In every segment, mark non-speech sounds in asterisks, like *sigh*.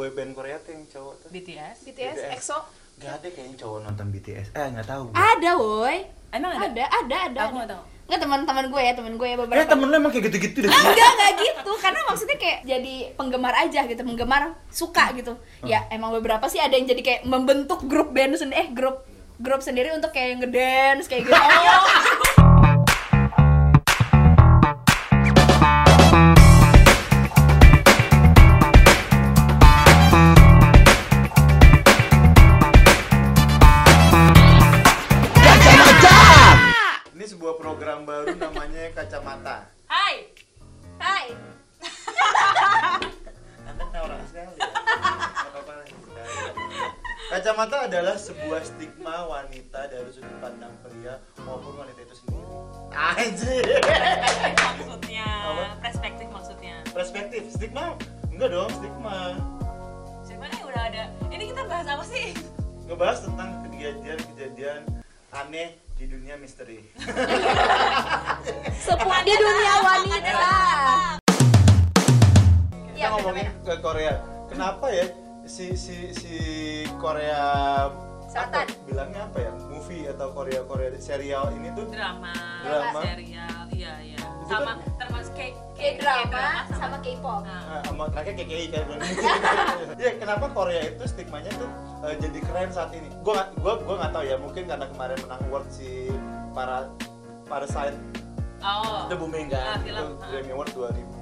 boyband Korea tuh yang cowok tuh BTS BTS, BTS. EXO. Gak ada kayaknya cowok nonton BTS Eh nggak tahu gue. Ada, woi. emang ada Ada, ada, ada. Aku nggak tahu. Nggak teman-teman gue ya, teman gue ya beberapa. temen lu emang kayak gitu-gitu deh Enggak, enggak gitu. Karena maksudnya kayak jadi penggemar aja gitu, penggemar suka gitu. Ya, emang beberapa sih ada yang jadi kayak membentuk grup band sendiri, eh grup grup sendiri untuk kayak ngedance kayak gitu. Ini *laughs* stigma? Enggak dong, stigma. Sebenarnya udah ada. Ini kita bahas apa sih? Ngebahas tentang kejadian-kejadian aneh di dunia misteri. *laughs* Sepuh di dunia wanita. Kita Ya, ngomongin ke Korea. Kenapa ya si si si Korea Selatan. apa, bilangnya apa ya? Movie atau Korea Korea serial ini tuh? Drama, Drama. serial. Iya iya sama kan- termasuk kayak K-drama sama. K-pop. Nah, Ah, sama terakhir KKI kan. Belum *laughs* ya kenapa Korea itu stigmanya tuh eh, jadi keren saat ini? Gue gak gue gue nggak tahu ya mungkin karena kemarin menang award si para Parasite oh. Itu booming Ah, kan film, itu ah. Grammy Award 2000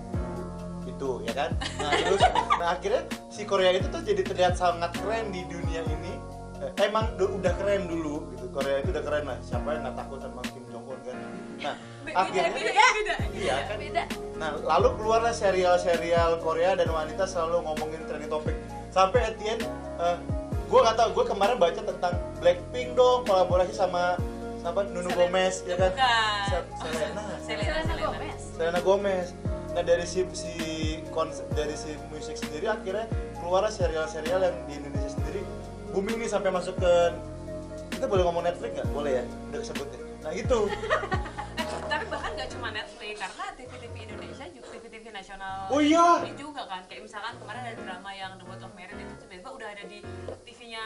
itu ya kan? Nah terus nah akhirnya si Korea itu tuh jadi terlihat sangat keren di dunia ini. Eh, emang udah keren dulu gitu Korea itu udah keren lah. Siapa yang nggak takut sama Kim Jong Un kan nah beda akhirnya beda beda iya kan Beda. Nah, lalu keluarlah serial-serial Korea dan wanita selalu ngomongin trending topik. Sampai at the end, gue gak tau, gue kemarin baca tentang Blackpink dong, kolaborasi sama sama Nunu Selena- Gomez, ya kan? Se- Selena. Selena Selena Selena Gomez. Selena Gomez. Nah dari si si konsep dari si musik sendiri akhirnya keluarlah serial-serial yang di Indonesia sendiri booming nih sampai masuk ke kita boleh ngomong Netflix nggak? Boleh ya, udah kesebut ya. Nah itu, *laughs* Eh, tapi bahkan gak cuma Netflix karena TV-TV Indonesia juga TV-TV nasional Oh iya. ini juga kan kayak misalkan kemarin ada drama yang The World of Merit itu tiba-tiba udah ada di TV-nya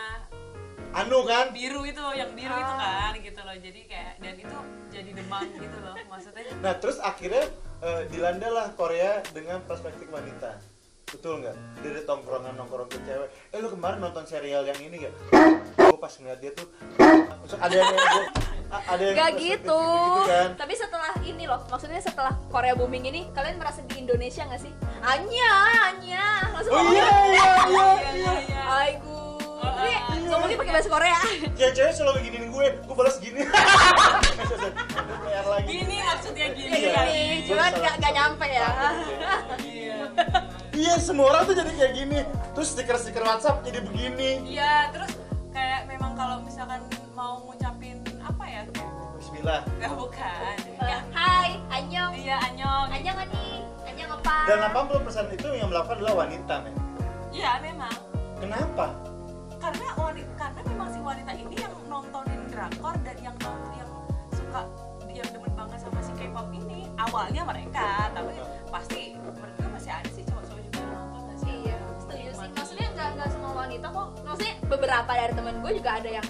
Anu kan? biru itu yang biru itu kan gitu loh jadi kayak dan itu jadi demam gitu loh maksudnya Nah terus akhirnya eh, dilandalah Korea dengan perspektif wanita Betul nggak? Dari tongkrongan nongkrong ke cewek Eh lu kemarin nonton serial yang ini gak? Gue pas ngeliat dia tuh ada yang ada yang Gak perspektif gitu. kan? Tapi setelah ini loh, maksudnya setelah Korea booming ini, kalian merasa di Indonesia gak sih? Anya, Anya, langsung Oh ngomongnya *laughs* iya iya iya iya iya iya Aigu. Ini Ah, ngomongnya pakai bahasa Korea. Ya cewek selalu giniin gue, gue balas gini. *laughs* Lagi. Gini maksudnya gini. Iya. Ini cuman gak, gak nyampe ya. *laughs* iya. Iya semua orang tuh jadi kayak gini. Terus stiker-stiker WhatsApp jadi begini. Iya terus Bismillah nggak bukan Eh, ya Hai, Anyong. iya anyong Anyong nih, Anyong apa? Dan 80% itu yang melakukan adalah wanita men iya memang Kenapa? karena wanita karena memang si wanita ini yang nontonin drakor dan yang nonton yang suka yang demen banget sama si K-pop ini awalnya mereka tapi pasti mereka masih ada sih cowok-cowok juga yang nonton sih Iya, setuju sih. Maksudnya nggak nggak semua wanita kok. Maksudnya beberapa dari temen gue juga ada yang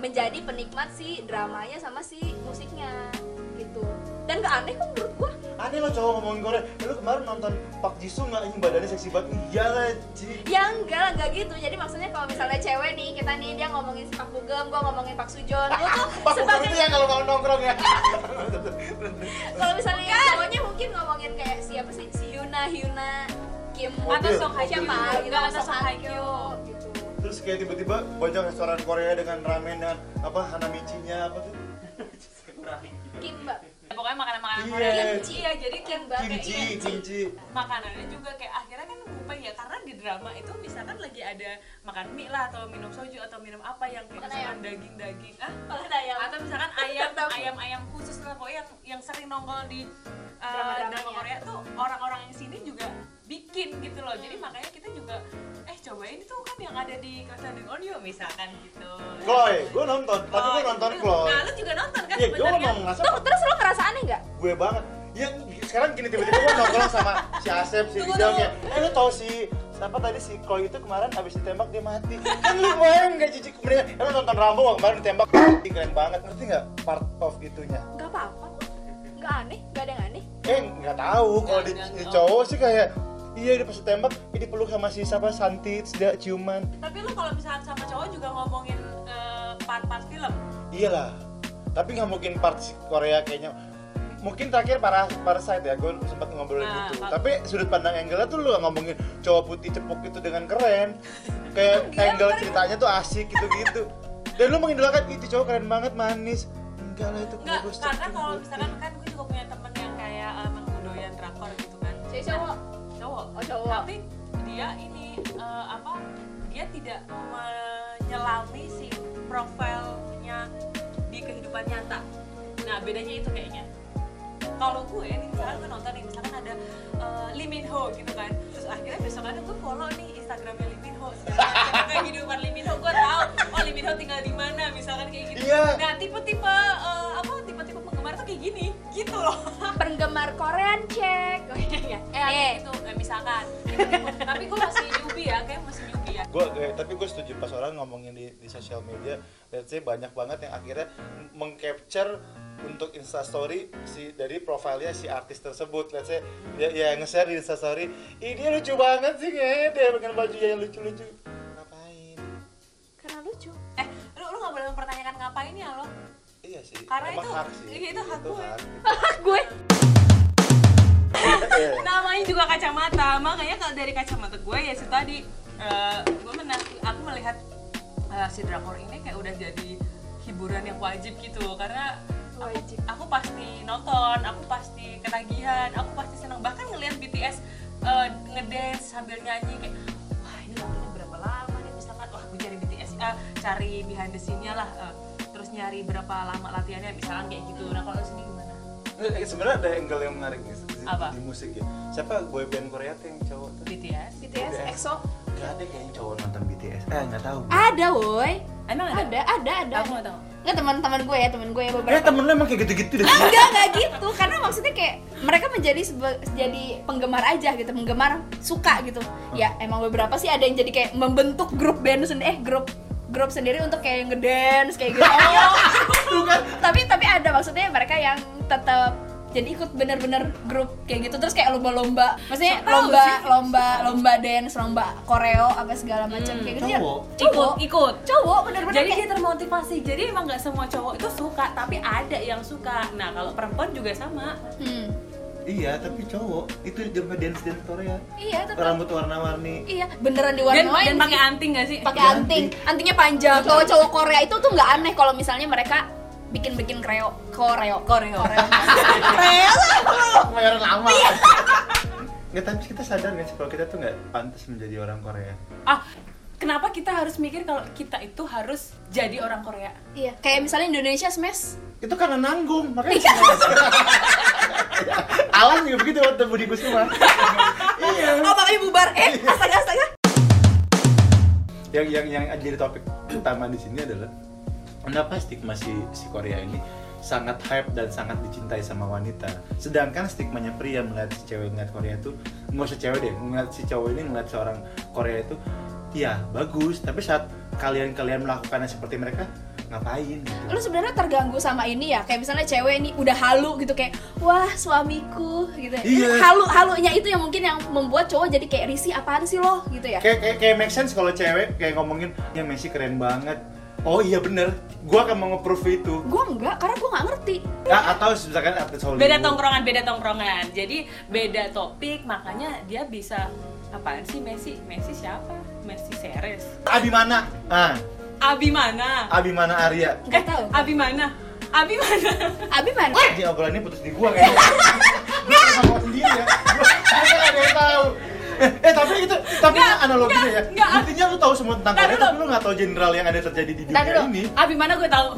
menjadi penikmat si dramanya sama si musiknya gitu. Dan gak aneh kok menurut gue. Aneh lo cowok ngomongin Korea, eh, lu kemarin nonton Pak Jisoo nggak ini badannya seksi banget? Iya lah, Ci. Ya enggak lah, enggak gitu. Jadi maksudnya kalau misalnya cewek nih, kita nih dia ngomongin si Pak Bugem, gue ngomongin Pak Sujon. Gue tuh *laughs* Pak sebagai itu ya kalau mau nongkrong ya. *laughs* kalau misalnya cowoknya mungkin ngomongin kayak siapa sih? Si Hyuna, Hyuna, Kim atau Song Hye Kyo siapa gitu, atau Song Hye Kyo. Terus kayak tiba-tiba banyak restoran Korea dengan ramen dengan apa hanamichi-nya apa tuh? Kimbap. pokoknya makanan-makanan Iya. Korea Kimchi. iya jadi kimbap kayak Kimchi, iya, kimchi. makanannya juga kayak akhirnya kan berubah ya karena di drama itu misalkan lagi ada makan mie lah atau minum soju atau minum apa yang kayak misalkan ayam. daging-daging ah yang atau misalkan ayam Tahu. ayam ayam khusus lah pokoknya yang yang sering nongol di uh, Drama-dramanya. drama Korea tuh orang-orang yang sini juga bikin gitu loh. Jadi makanya kita juga eh cobain itu kan yang ada di Standing Audio misalkan gitu. Chloe, gue nonton, tapi gue Oh, nonton gitu. Chloe. nah lu juga nonton kan Iya, gue sebenarnya? ngerasa Tuh, terus lo ngerasa aneh nggak? gue banget. Ya sekarang gini tiba-tiba gue nongkrong sama si Asep, si tunggu. kayak, eh lu tau si siapa tadi si Chloe itu kemarin abis ditembak dia mati. Kan lumayan gak jijik kemudian eh, lu nonton Rambo kemarin ditembak. Keren banget. Ngerti nggak part of itunya? Nggak apa-apa. Nggak aneh nggak ada yang aneh. Eh nggak tahu. Kalau di, di cowok sih kayak iya dia pas tembak ini peluk sama si siapa Santi dia ciuman. Tapi lu kalau misalnya sama cowok juga ngomongin eh, part-part film? Iyalah tapi nggak mungkin part Korea kayaknya. Mungkin terakhir para Parasite ya gue sempat ngobrolin Nah, gitu kalau- tapi sudut pandang angle tuh lu nggak ngomongin cowok putih cepuk itu dengan keren. Kayak *laughs* Iya, angle ceritanya tuh asik gitu gitu dan lu mengidolakan itu cowok keren banget manis. Enggak lah itu Enggak, karena kalau misalkan kan gue juga punya temen yang kayak emang doyan drakor gitu kan. Si cowok cowok. Oh, cowok. tapi dia ini eh, apa dia tidak menyelami si profilnya di kehidupan nyata. Nah bedanya itu kayaknya. Kalau gue nih misalkan gue nonton nih misalkan ada eh, Lee Min Ho gitu kan. Terus akhirnya besok ada gue follow nih Instagramnya Lee Min Ho. Macam kehidupan Lee Min Ho gue tahu oh Lee Min Ho tinggal di mana misalkan kayak gitu. Iya. nah tipe-tipe eh, kayak gini gitu loh. *laughs* Penggemar Korean cek. Oh, iya, eh kayak gitu eh, misalkan. Tapi gue masih newbie ya kayak masih newbie ya. Gue eh, tapi gue setuju. Pas orang ngomongin di di sosial media let's say banyak banget yang akhirnya mengcapture untuk instastory si dari profilnya si artis tersebut. Let's say ya, ya nge-share di instastory ih dia lucu banget sih ngede dengan baju yang lucu-lucu sih Karena emang itu- hak sih iya, itu hak gue. hak. *laughs* gue Iya. namanya juga kacamata makanya kalau dari kacamata gue ya itu tadi eh, gue menang aku melihat eh, si drakor ini kayak udah jadi hiburan yang wajib gitu karena aku, Wajib. aku pasti nonton aku pasti ketagihan aku pasti senang bahkan ngelihat BTS eh, ngedance sambil nyanyi kayak wah ini lagunya berapa lama nih misalkan wah gue cari BTS eh, cari behind the scene-nya lah terus nyari berapa lama latihannya misalkan kayak gitu. Nah kalau sini gimana? Nggak, eh, sebenarnya ada angle yang menarik nih di, Apa? di musik ya. Siapa? Boyband Korea tuh yang cowok tuh? BTS BTS EXO? Gak ada kayaknya cowok nonton BTS eh nggak tahu. Ada woi. Emang ada? Ada ada Aku nggak tahu. nggak teman-teman gue ya teman gue ya Eh beberapa temen lu emang kayak gitu-gitu deh. Enggak enggak gitu. Karena maksudnya kayak mereka menjadi jadi penggemar aja gitu penggemar suka gitu. Ya emang beberapa sih ada yang jadi kayak membentuk grup band sendiri eh grup grup sendiri untuk kayak ngedance kayak gitu. *laughs* Tapi tapi ada maksudnya mereka yang tetap jadi ikut bener-bener grup kayak gitu. Terus kayak lomba-lomba maksudnya Tahu lomba sih. lomba lomba dance lomba koreo apa segala macam kayak gitu. ya cowok. cowok. Ikut ikut. Cowok bener-bener jadi kayak- dia termotivasi. Jadi emang nggak semua cowok itu suka tapi ada yang suka. Nah kalau perempuan juga sama. Hmm. Iya, tapi cowok itu juga dance dance Korea. iya tetap. Rambut warna-warni. iya beneran dan, diwarnain. Dan pakai anting nggak sih? Pakai anting. Antingnya panjang. Cowok-cowok Korea itu tuh nggak aneh kalau misalnya mereka bikin bikin kreo koreo. Koreo. *laughs* Bayaran lama. Nggak, tapi kita sadar nggak sih kalau kita tuh nggak pantas menjadi orang Korea. ah kenapa kita harus mikir kalau kita itu harus jadi orang Korea? Iya kayak misalnya Indonesia Smash. Itu karena nanggung, makanya *laughs* *laughs* Iya. Alan juga begitu waktu Budi Kusuma. iya. oh makanya bubar eh astaga astaga Yang yang yang jadi topik utama di sini adalah kenapa stigma si, si Korea ini sangat hype dan sangat dicintai sama wanita. Sedangkan stigmanya pria melihat si cewek ngeliat Korea itu nggak usah cewek deh, ngeliat si cowok ini ngeliat seorang Korea itu ya bagus, tapi saat kalian-kalian melakukannya seperti mereka ngapain gitu. lu sebenarnya terganggu sama ini ya? Kayak misalnya cewek ini udah halu gitu kayak wah suamiku gitu ya. Iya. halu halunya itu yang mungkin yang membuat cowok jadi kayak risih apaan sih lo? gitu ya. Kayak kayak kayak make sense kalau cewek kayak ngomongin ya Messi keren banget. Oh iya bener. Gua akan mau nge-prove itu. Gue enggak karena gue nggak ngerti. Ya, atau misalkan artis Hollywood beda tongkrongan beda tongkrongan. Jadi beda topik makanya dia bisa apaan sih Messi? Messi siapa? Messi Seres Abimana. Ah Abi mana Abimana Arya. Nggak tahu. Abi mana Abi mana Abi mana Ini obrolannya putus di gua kayaknya. Gua pernah ngomong sendiri ya. Gua ada yang tahu. Eh, eh tapi itu tapi Nggak, analoginya nggak, ya nggak. intinya lu tahu semua tentang Korea tapi lu nggak tahu general yang ada terjadi di dunia dulu. ini. Abi mana gue tahu.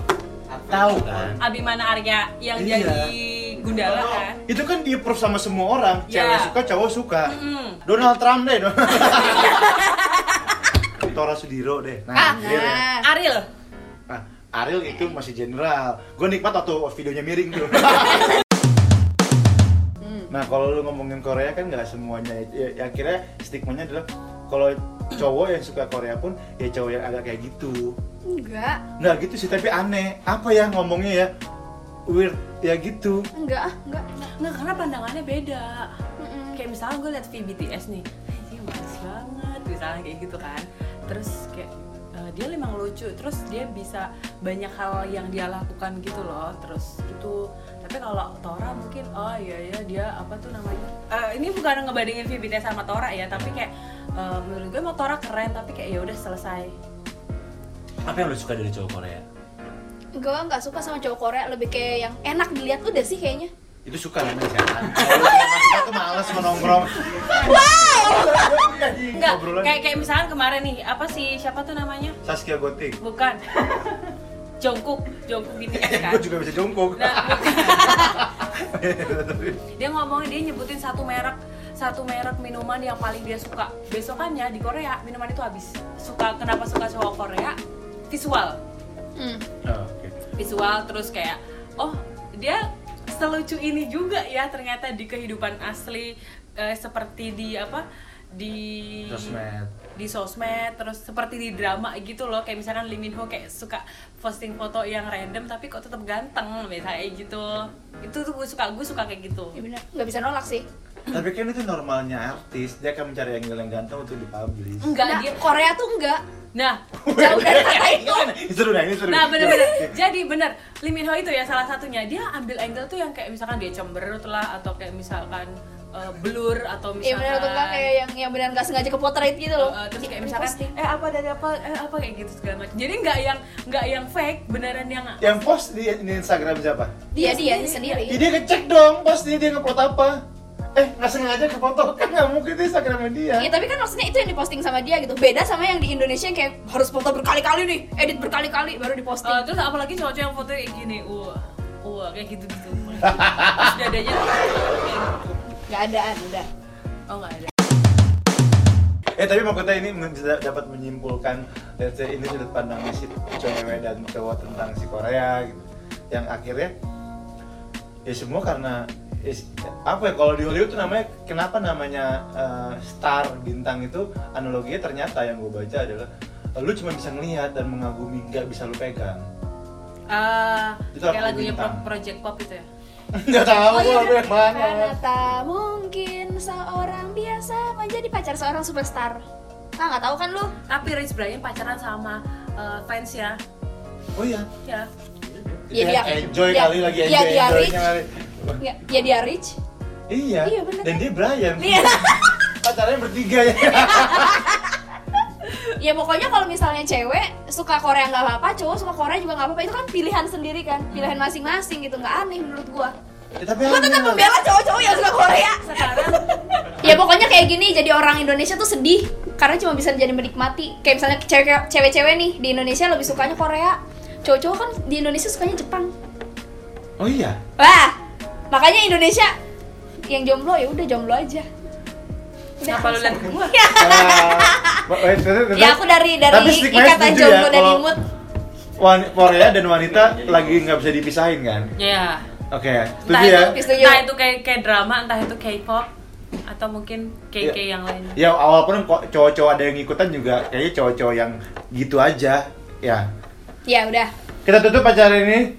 Tahu kan? Abi mana Arya yang Iya. jadi Gundala kan. Itu kan di approve sama semua orang. Cewek suka cowok suka. Mm-mm. Donald Trump deh Donald *laughs* Tora Sudiro deh. Nah, ah deh. nah. Ariel. Nah, Ariel itu masih general. Gue nikmat waktu videonya miring tuh. *laughs* nah kalau lu ngomongin Korea kan nggak semuanya. Ya, ya akhirnya stigmanya adalah kalau cowok yang suka Korea pun ya cowok yang agak kayak gitu. Enggak. Nggak gitu sih tapi aneh. Apa ya ngomongnya ya? Weird. Ya gitu. Enggak ah, enggak enggak. nggak karena pandangannya beda. Mm-mm. kayak misalnya gue liat VBTS nih. "Eh, dia manis banget. Misalnya kayak gitu kan terus kayak eh, dia memang lucu terus dia bisa banyak hal yang dia lakukan gitu loh terus gitu tapi kalau Tora mungkin oh iya ya dia apa tuh namanya Eh, ini bukan ngebandingin VBTS sama Tora ya tapi kayak eh, menurut gue mau Tora keren tapi kayak ya udah selesai. Apa yang lo suka dari cowok Korea? gue nggak suka sama cowok Korea lebih kayak yang enak dilihat udah sih kayaknya. Itu suka namanya sehat kalau yang suka tuh males menongkrong Enggak, kayak kayak misalkan kemarin nih apa sih siapa tuh namanya? Saskia Gotik. Bukan. *laughs* Jungkook Jungkook BTS *laughs* kan? Gue juga bisa jongkok Nah, *laughs* dia ngomongin dia nyebutin satu merek satu merek minuman yang paling dia suka. Besokannya di Korea minuman itu habis. Suka kenapa suka cowok Korea? Visual. Hmm. Oh, oke. visual terus kayak oh dia selucu ini juga ya ternyata di kehidupan asli eh, seperti di apa di Sosmed. di sosmed terus seperti di drama gitu loh. Kayak misalkan Lee Min Ho kayak suka posting foto yang random tapi kok tetap ganteng misalnya kayak gitu. Itu tuh gue suka gue suka kayak gitu. Ya bener. Nggak bisa nolak sih. Tapi kan itu normalnya artis dia akan mencari angle yang ganteng untuk dipublish. Enggak nah, dia Korea tuh enggak. Nah jauh dari kata itu. ini seru nah ini seru. Nah bener-bener. Jadi bener. Lee Min Ho itu ya salah satunya. Dia ambil angle tuh yang kayak misalkan dia cemberut lah atau kayak misalkan eh, blur atau Iya benar tuh enggak kayak yang yang benar nggak sengaja ke potret gitu loh. Eh, terus kayak Di- misalkan posting. eh apa dari apa eh apa kayak gitu segala macam jadi nggak yang nggak yang fake beneran yang yang post di, di Instagram siapa? dia dia sendiri. sendiri. Ya, dia ngecek dong post dia dia ngeupload apa eh nggak sengaja ke foto kan nggak mungkin itu Instagramnya dia Iya tapi kan maksudnya itu yang diposting sama dia gitu. Beda sama yang di Indonesia yang kayak harus foto berkali-kali nih, edit berkali-kali baru diposting. Eh, terus apalagi cowok-cowok yang foto kayak gini wah wah kayak gitu gitu *laughs* terus dadanya kayak gitu Gak ada ada. oh nggak ada eh tapi maksudnya ini dapat menyimpulkan let's say, ini sudut pandang si cewek dan cowok tentang si Korea gitu yang akhirnya ya semua karena is- apa ya kalau di Hollywood tuh namanya kenapa namanya eh, star bintang itu analoginya ternyata yang gue baca adalah lu cuma bisa ngelihat dan mengagumi nggak bisa lu pegang Ah, Itu kayak lagunya bintang? Pro- Project Pop itu ya nggak tahu Oh, iya, Karena tak mungkin seorang biasa menjadi pacar seorang superstar. Ah nggak tahu kan lu? tapi Rich Brian pacaran sama eh, fans ya oh iya ya Iya, dia dia- enjoy dia- kali lagi iya, enjoy dia enjoynya rich. kali. Ya, ya dia rich. iya Iya, bener dan kan? dia Brian Iya. pacarnya bertiga ya *laughs* ya pokoknya kalau misalnya cewek suka Korea nggak apa-apa, cowok suka Korea juga nggak apa-apa. Itu kan pilihan sendiri kan, pilihan masing-masing gitu. Nggak aneh menurut gua. Ya, tapi Gua tetap membela cowok-cowok yang suka Korea. sekarang ya pokoknya kayak gini jadi orang Indonesia tuh sedih karena cuma bisa jadi menikmati kayak misalnya cewek- cewek-cewek nih di Indonesia lebih sukanya Korea cowok-cowok kan di Indonesia sukanya Jepang oh iya wah makanya Indonesia yang jomblo ya udah jomblo aja kenapa lu liat ke gua ya, Ah, terus- terus- ya aku dari dari Tapi ikatan jomblo ya, dan imut wan- Korea dan wanita lagi nggak bisa dipisahin kan? Ya oke entah setuju ya? itu entah itu kayak kayak drama entah itu K-pop atau mungkin KK Iya. yang lain. Ya walaupun kok cowok-cowok ada yang ikutan juga kayaknya cowok-cowok yang gitu aja ya. Ya udah. Kita tutup acara ini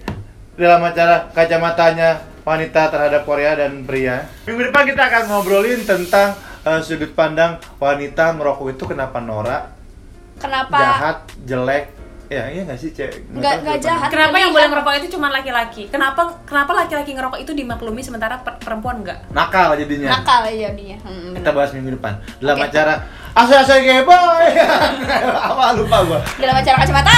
dalam acara kacamatanya wanita terhadap Korea dan pria. Minggu depan kita akan ngobrolin tentang eh, sudut pandang wanita merokok itu kenapa norak? Kenapa? Jahat jelek? Ya iya nggak sih cek? Nggak- nggak jahat. kenapa yang boleh ngerokok itu cuma laki-laki? Kenapa kenapa laki-laki ngerokok itu dimaklumi sementara per- perempuan enggak nakal jadinya. Nakal aja jadinya. Hmm, kita bahas minggu depan. Dalam Oke. acara asa-asa geboy apa *laughs* lupa gua. Dalam acara kacamata